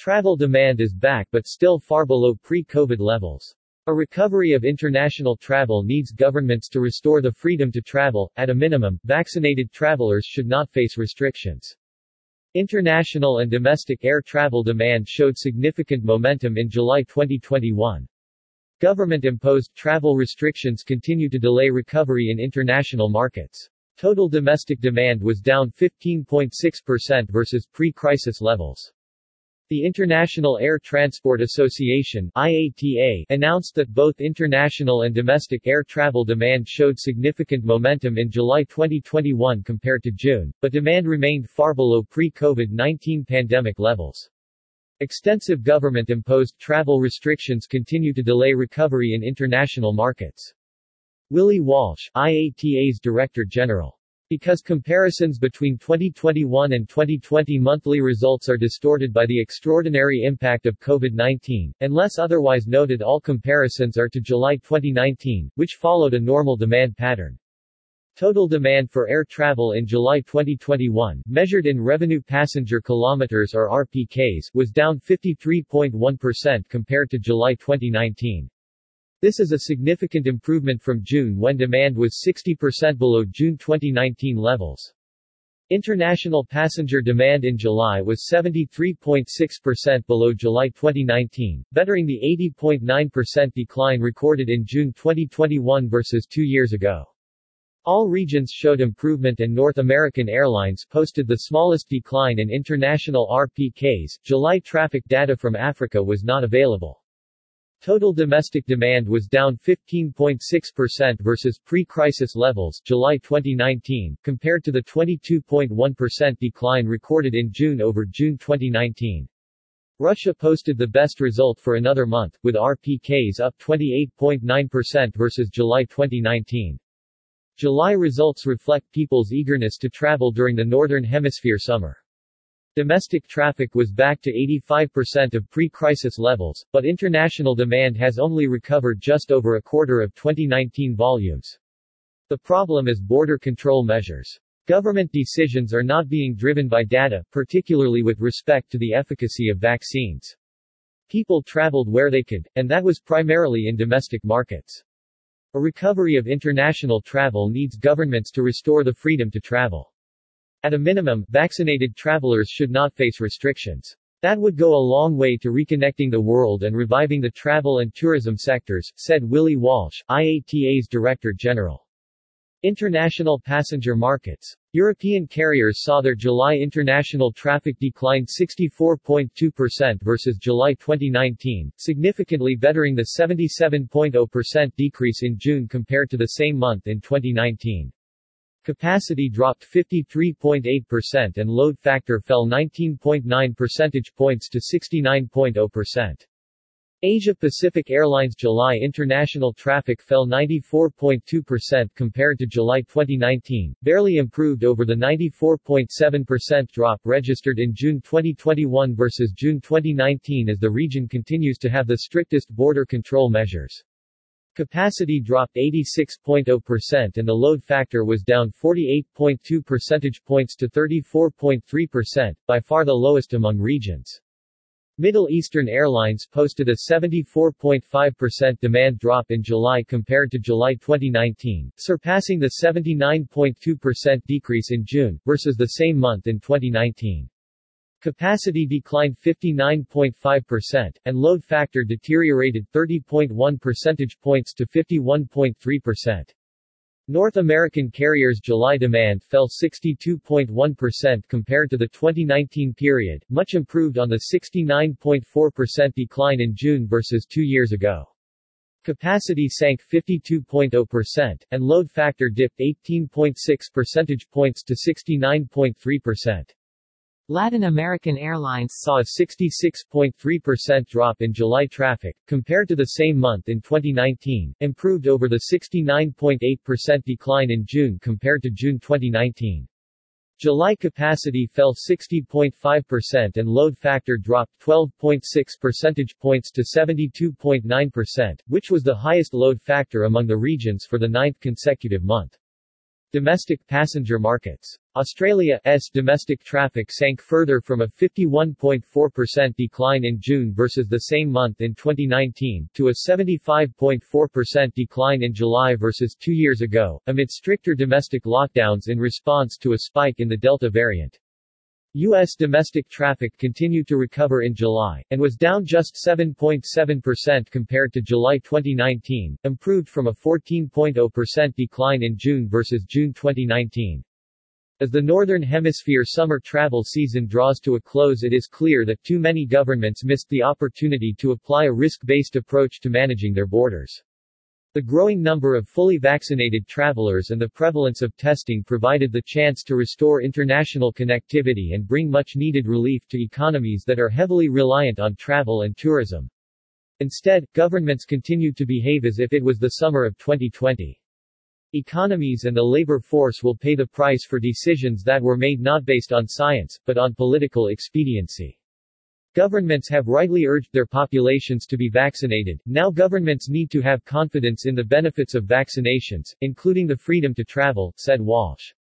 Travel demand is back but still far below pre-COVID levels. A recovery of international travel needs governments to restore the freedom to travel. At a minimum, vaccinated travelers should not face restrictions. International and domestic air travel demand showed significant momentum in July 2021. Government-imposed travel restrictions continue to delay recovery in international markets. Total domestic demand was down 15.6% versus pre-crisis levels. The International Air Transport Association IATA announced that both international and domestic air travel demand showed significant momentum in July 2021 compared to June, but demand remained far below pre-COVID-19 pandemic levels. Extensive government-imposed travel restrictions continue to delay recovery in international markets. Willie Walsh, IATA's Director General because comparisons between 2021 and 2020 monthly results are distorted by the extraordinary impact of COVID-19, unless otherwise noted all comparisons are to July 2019, which followed a normal demand pattern. Total demand for air travel in July 2021, measured in revenue passenger kilometers or RPKs, was down 53.1% compared to July 2019. This is a significant improvement from June when demand was 60% below June 2019 levels. International passenger demand in July was 73.6% below July 2019, bettering the 80.9% decline recorded in June 2021 versus two years ago. All regions showed improvement and North American Airlines posted the smallest decline in international RPKs. July traffic data from Africa was not available. Total domestic demand was down 15.6% versus pre-crisis levels July 2019, compared to the 22.1% decline recorded in June over June 2019. Russia posted the best result for another month, with RPKs up 28.9% versus July 2019. July results reflect people's eagerness to travel during the Northern Hemisphere summer. Domestic traffic was back to 85% of pre-crisis levels, but international demand has only recovered just over a quarter of 2019 volumes. The problem is border control measures. Government decisions are not being driven by data, particularly with respect to the efficacy of vaccines. People traveled where they could, and that was primarily in domestic markets. A recovery of international travel needs governments to restore the freedom to travel. At a minimum, vaccinated travelers should not face restrictions. That would go a long way to reconnecting the world and reviving the travel and tourism sectors, said Willie Walsh, IATA's Director General. International passenger markets. European carriers saw their July international traffic decline 64.2% versus July 2019, significantly bettering the 77.0% decrease in June compared to the same month in 2019. Capacity dropped 53.8% and load factor fell 19.9 percentage points to 69.0%. Asia Pacific Airlines July international traffic fell 94.2% compared to July 2019, barely improved over the 94.7% drop registered in June 2021 versus June 2019 as the region continues to have the strictest border control measures. Capacity dropped 86.0% and the load factor was down 48.2 percentage points to 34.3%, by far the lowest among regions. Middle Eastern Airlines posted a 74.5% demand drop in July compared to July 2019, surpassing the 79.2% decrease in June, versus the same month in 2019. Capacity declined 59.5%, and load factor deteriorated 30.1 percentage points to 51.3%. North American carriers' July demand fell 62.1% compared to the 2019 period, much improved on the 69.4% decline in June versus two years ago. Capacity sank 52.0%, and load factor dipped 18.6 percentage points to 69.3%. Latin American Airlines saw a 66.3% drop in July traffic, compared to the same month in 2019, improved over the 69.8% decline in June compared to June 2019. July capacity fell 60.5% and load factor dropped 12.6 percentage points to 72.9%, which was the highest load factor among the regions for the ninth consecutive month. Domestic passenger markets Australia's domestic traffic sank further from a 51.4% decline in June versus the same month in 2019, to a 75.4% decline in July versus two years ago, amid stricter domestic lockdowns in response to a spike in the Delta variant. U.S. domestic traffic continued to recover in July, and was down just 7.7% compared to July 2019, improved from a 14.0% decline in June versus June 2019. As the Northern Hemisphere summer travel season draws to a close it is clear that too many governments missed the opportunity to apply a risk-based approach to managing their borders. The growing number of fully vaccinated travelers and the prevalence of testing provided the chance to restore international connectivity and bring much-needed relief to economies that are heavily reliant on travel and tourism. Instead, governments continued to behave as if it was the summer of 2020. Economies and the labor force will pay the price for decisions that were made not based on science, but on political expediency. Governments have rightly urged their populations to be vaccinated, now governments need to have confidence in the benefits of vaccinations, including the freedom to travel, said Walsh.